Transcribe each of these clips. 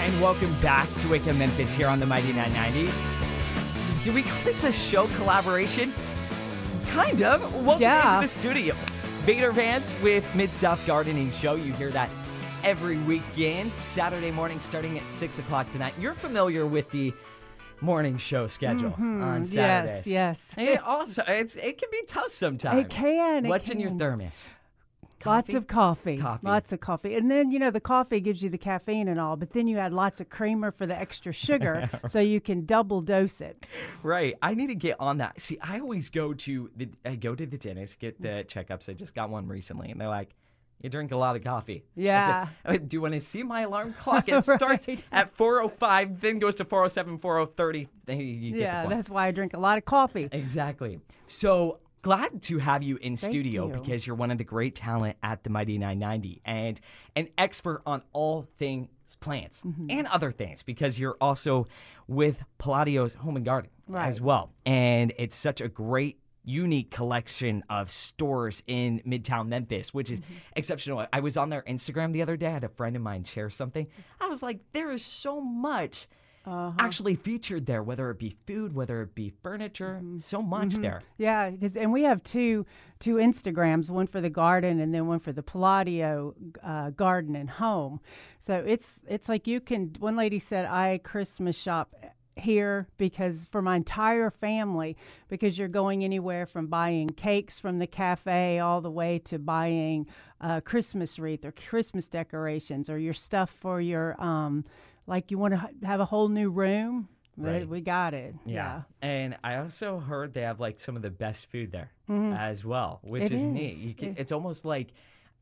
And welcome back to Wake Up Memphis here on the Mighty 990. Do we call this a show collaboration? Kind of. Welcome Yeah. into the studio. Vader Vance with Mid South Gardening Show. You hear that every weekend, Saturday morning, starting at 6 o'clock tonight. You're familiar with the morning show schedule on Saturdays. Mm-hmm. Yes, yes. It also, it's, it can be tough sometimes. It can. it What's in your can. Thermos? Lots of coffee. Coffee. Lots of coffee. And then, you know, the coffee gives you the caffeine and all, but then you add lots of creamer for the extra sugar so you can double dose it. Right. I need to get on that. See, I always go to the I go to the dentist, get the checkups. I just got one recently, and they're like, "You drink a lot of coffee." I said, Yeah. "Uh, Do you want to see my alarm clock? It starts Right. at 4:05, then goes to 4:07, 4:30. You get the Yeah, that's why I drink a lot of coffee. Exactly. So glad to have you in studio you. because you're one of the great talent at the Mighty 990 and an expert on all things plants Mm-hmm. and other things because you're also with Palladio's Home and Garden as well. And it's such a great unique collection of stores in Midtown Memphis, which is Mm-hmm. exceptional. I was on their Instagram the other day. I had a friend of mine share something. I was like, there is so much Uh-huh. actually featured there, whether it be food, whether it be furniture, Mm-hmm. so much there. Yeah, because and we have two two Instagrams, one for the garden and then one for the Palladio uh, garden and home. So it's it's like you can. One lady said, "I Christmas shop." here because for my entire family because you're going anywhere from buying cakes from the cafe all the way to buying a christmas wreath or christmas decorations or your stuff for your um like you want to have a whole new room we- Right. we got it Yeah. And I also heard they have like some of the best food there as well, which Mm-hmm. Is, neat. is. You can, It- it's almost like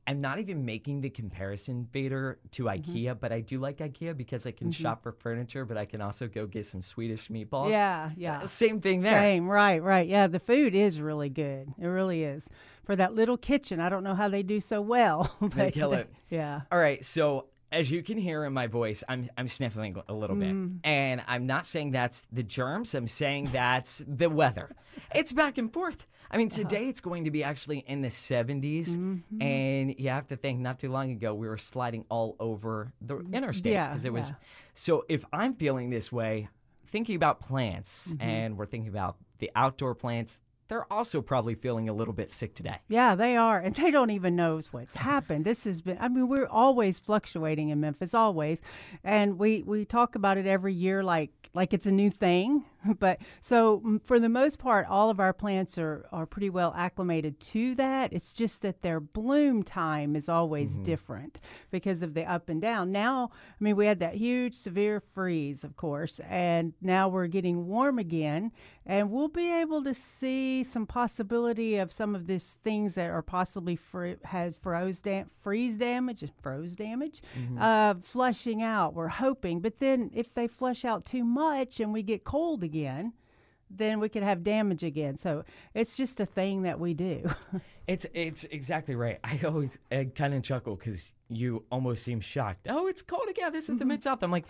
I'm not even making the comparison, Vader, to Mm-hmm. IKEA, but I do like IKEA because I can shop for furniture, but I can also go get some Swedish meatballs. Yeah, yeah. Uh, Same thing there. Same, right, right. Yeah, the food is really good. It really is. For that little kitchen, I don't know how they do so well. But kill it. Yeah. All right, so as you can hear in my voice, I'm I'm sniffling a little bit, mm. and I'm not saying that's the germs. I'm saying that's the weather. It's back and forth. I mean, uh-huh. today it's going to be actually in the 70s, mm-hmm. and you have to think. Not too long ago, we were sliding all over the mm-hmm. interstates Yeah, because it was. yeah. So if I'm feeling this way, thinking about plants, mm-hmm. and we're thinking about the outdoor plants, they're also probably feeling a little bit sick today. Yeah, they are, and they don't even know what's happened. This has been. I mean, we're always fluctuating in Memphis, always, and we we talk about it every year, like like it's a new thing. But so for the most part, all of our plants are are pretty well acclimated to that. It's just that their bloom time is always different because of the up and down. Now, I mean, we had that huge severe freeze, of course, and now we're getting warm again, and we'll be able to see some possibility of some of these things that are possibly fr- had froze dam- freeze damage, froze damage, uh, flushing out. We're hoping, but then if they flush out too much and we get cold again, then we could have damage again. So it's just a thing that we do. It's it's exactly right. I always kind of chuckle because you almost seem shocked. Oh, it's cold again. This is Mm-hmm. the mid south. I'm like,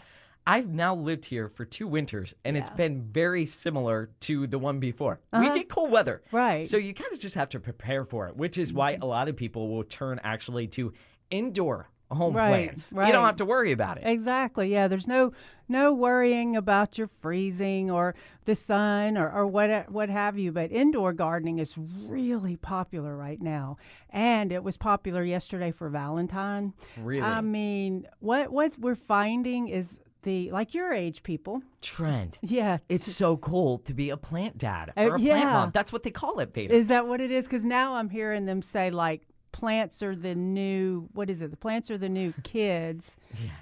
I've now lived here for two winters, and it's been very similar to the one before. We get cold weather, Uh-huh. Right. Mm-hmm. So you kind of just have to prepare for it, which is why a lot of people will turn actually to indoor home Right, plants. You don't have to worry about it. Exactly. Yeah. There's no no worrying about your freezing or the sun or, or what what have you. But indoor gardening is really popular right now, and it was popular yesterday for Valentine. Really? I mean, what what we're finding is the like your age people. Trend. Yeah. It's so cool to be a plant dad Uh, or a plant yeah. mom. That's what they call it, Vader. Is that what it is? Because now I'm hearing them say like plants are the new what is it? The plants are the new kids.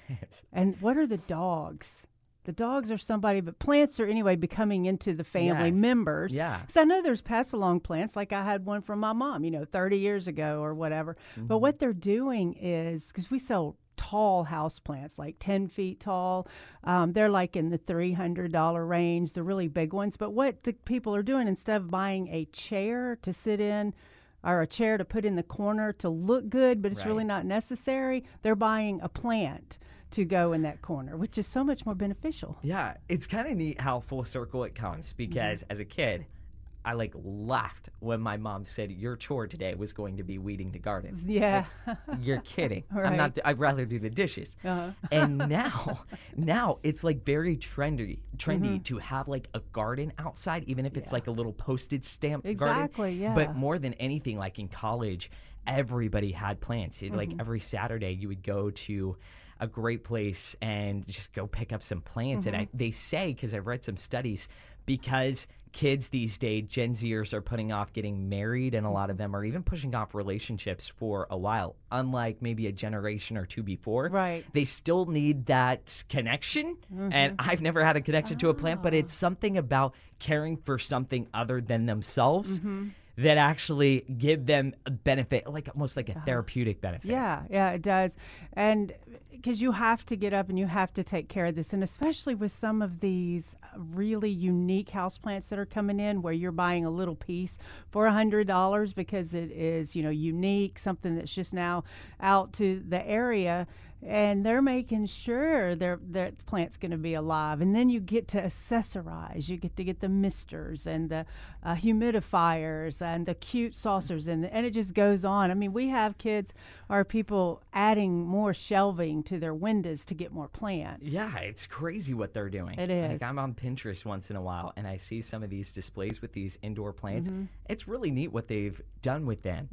yes. And what are the dogs? The dogs are somebody, but plants are anyway becoming into the family Yes. members. Yeah. So I know there's pass along plants, like I had one from my mom, you know, 30 years ago or whatever. Mm-hmm. But what they're doing is because we sell tall house plants, like 10 feet tall, um, they're like in the $300 range, the really big ones. But what the people are doing instead of buying a chair to sit in, or a chair to put in the corner to look good, but it's really not necessary. They're buying a plant to go in that corner, which is so much more beneficial. Yeah, it's kind of neat how full circle it comes because Mm-hmm. as a kid, I like laughed when my mom said your chore today was going to be weeding the garden. Yeah. You're kidding. I'm not. I'd rather do the dishes. Uh-huh. And now, now it's like very trendy, trendy Mm-hmm. to have like a garden outside, even if it's like a little postage stamp garden. Exactly, yeah. But more than anything, like in college, everybody had plants. You'd, Mm-hmm. Like every Saturday, you would go to a great place and just go pick up some plants. And I, Mm-hmm. they say, because I've read some studies, because kids these days, Gen Zers are putting off getting married, and a lot of them are even pushing off relationships for a while. Unlike maybe a generation or two before, Right. they still need that connection. And mm-hmm. I've never had a connection to a plant, but ah. it's something about caring for something other than themselves mm-hmm. That actually give them a benefit, like almost like a uh-huh. therapeutic benefit. Yeah, yeah, it does. And because you have to get up and you have to take care of this. And especially with some of these uh, really unique houseplants that are coming in where you're buying a little piece for a $100 because it is, you know, unique, something that's just now out to the area. And they're making sure their that plant's going to be alive, and then you get to accessorize. You get to get the misters and the uh, humidifiers and the cute saucers, and and it just goes on. I mean, we have kids or people adding more shelving to their windows to get more plants. Yeah, it's crazy what they're doing. It is. Like. I'm on Pinterest once in a while and I see some of these displays with these indoor plants. Mm-hmm. It's really neat what they've done with them.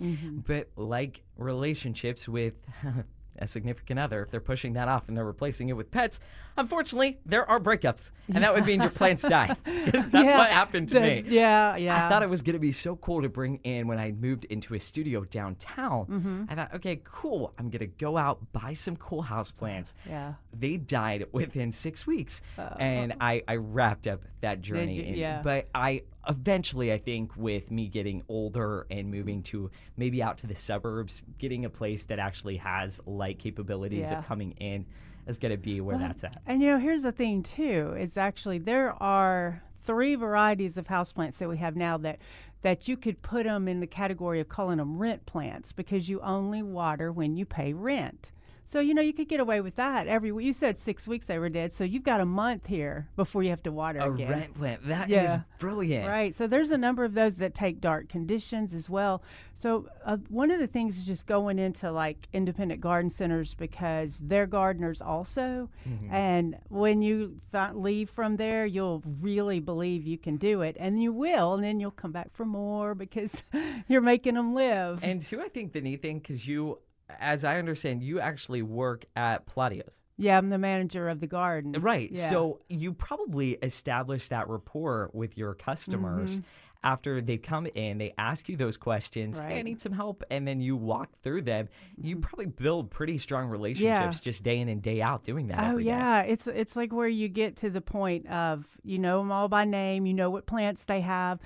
But like relationships with a significant other, if they're pushing that off and they're replacing it with pets, unfortunately, there are breakups. And that would mean your plants die. that's Yeah, what happened to me. Yeah, yeah. I thought it was going to be so cool to bring in when I moved into a studio downtown. Mm-hmm. I thought, okay, cool. I'm going to go out, buy some cool house plants. Yeah. They died within six weeks. and I, I wrapped up that journey. you? Yeah. But I eventually, I think, with me getting older and moving to maybe out to the suburbs, getting a place that actually has light capabilities Yeah. of coming in is going to be where that's at. And you know, here's the thing too. It's actually there are three varieties of houseplants that we have now that that you could put them in the category of calling them rent plants because you only water when you pay rent. So you know you could get away with that every. You said six weeks they were dead, so you've got a month here before you have to water A again. rent plant. That is Yeah. brilliant. Right. So there's a number of those that take dark conditions as well. So uh, one of the things is just going into like independent garden centers because they're gardeners also. And when you leave from there, you'll really believe you can do it, and you will, and then you'll come back for more because you're making them live. And two, I think the neat thing, because you, as I understand, you actually work at Palladio's. yeah, I'm the manager of the garden. Right. Yeah. So you probably establish that rapport with your customers after they come in, they ask you those questions, hey, I Mm-hmm. Right. Mm-hmm. need some help, and then you walk through them. You probably build pretty strong relationships just day in and day out doing that. Oh every day. yeah, it's it's like where you get to the point of you know them all by name, you know what plants they have,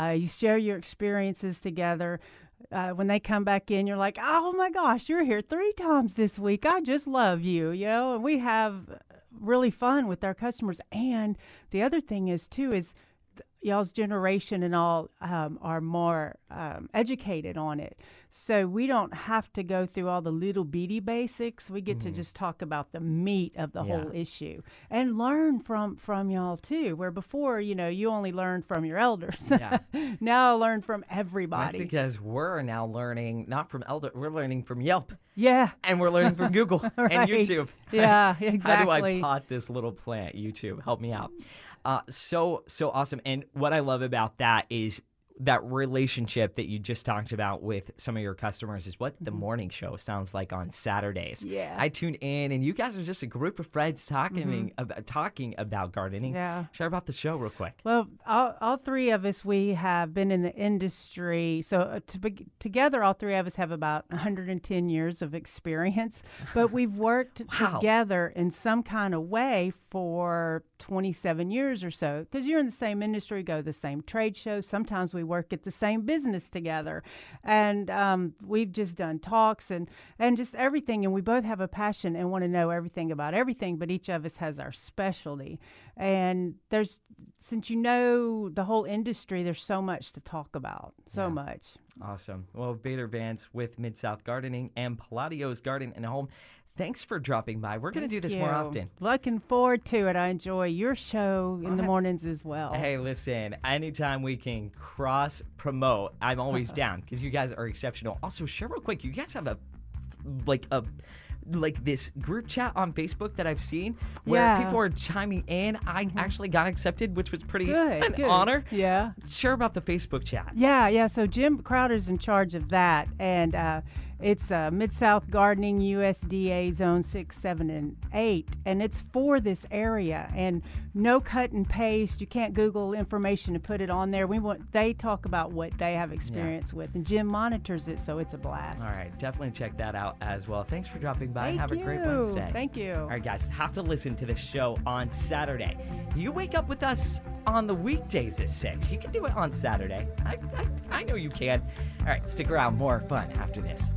uh, you share your experiences together. Uh, when they come back in, you're like, oh my gosh, you're here three times this week. I just love you, you know. And we have really fun with our customers. And the other thing is too is y'all's generation and all um, are more um, educated on it. So we don't have to go through all the little beady basics. We get to just talk about the meat of the whole issue and learn from from y'all too. Where before, you know, you only learned from your elders. Yeah. now I learn from That's everybody. because we're now learning not from elder, we're learning from Yelp, yeah. and we're learning from Google and YouTube. Yeah, exactly. How do I pot this little plant? YouTube, help me out. Uh, so so awesome. And what I love about that is that relationship that you just talked about with some of your customers is what the morning show sounds like on Saturdays. Mm-hmm. Yeah. I tune in, and you guys are just a group of friends talking about talking about gardening. Mm-hmm. Yeah. Share about the show real quick. Well, all, all three of us, we have been in the industry. So uh, to be, together, all three of us have about 110 years of experience, but we've worked Wow. together in some kind of way for 27 years or so. Because you're in the same industry, go to the same trade shows. Sometimes we work at the same business together, and um, we've just done talks and and just everything. And we both have a passion and want to know everything about everything, but each of us has our specialty. And there's since you know the whole industry, there's so much to talk about, so Yeah. much. Awesome. Well, Vader Vance with Mid South Gardening and Palladio's Garden and Home. Thanks for dropping by. We're going to do this you. more often. Looking forward to it. I enjoy your show in the mornings as well. Hey, listen, anytime we can cross promote, I'm always down because you guys are exceptional. Also, share real quick, you guys have a like a like this group chat on Facebook that I've seen where Yeah. people are chiming in. I actually got accepted, which was pretty Good, an good. honor. Yeah. Share about the Facebook chat. Yeah, yeah. So Jim Crowder's in charge of that, and uh, it's uh, Mid South Gardening USDA Zone Six, Seven, and Eight, and it's for this area. And no cut and paste. You can't Google information and put it on there. We want they talk about what they have experience with, and Jim monitors it, so it's a blast. All right, definitely check that out as well. Thanks for dropping by. Thank Have you. a great Wednesday. Thank you. All right, guys, have to listen to the show on Saturday. You wake up with us on the weekdays at 6. You can do it on Saturday. I, I, I know you can. All right, stick around. More fun after this.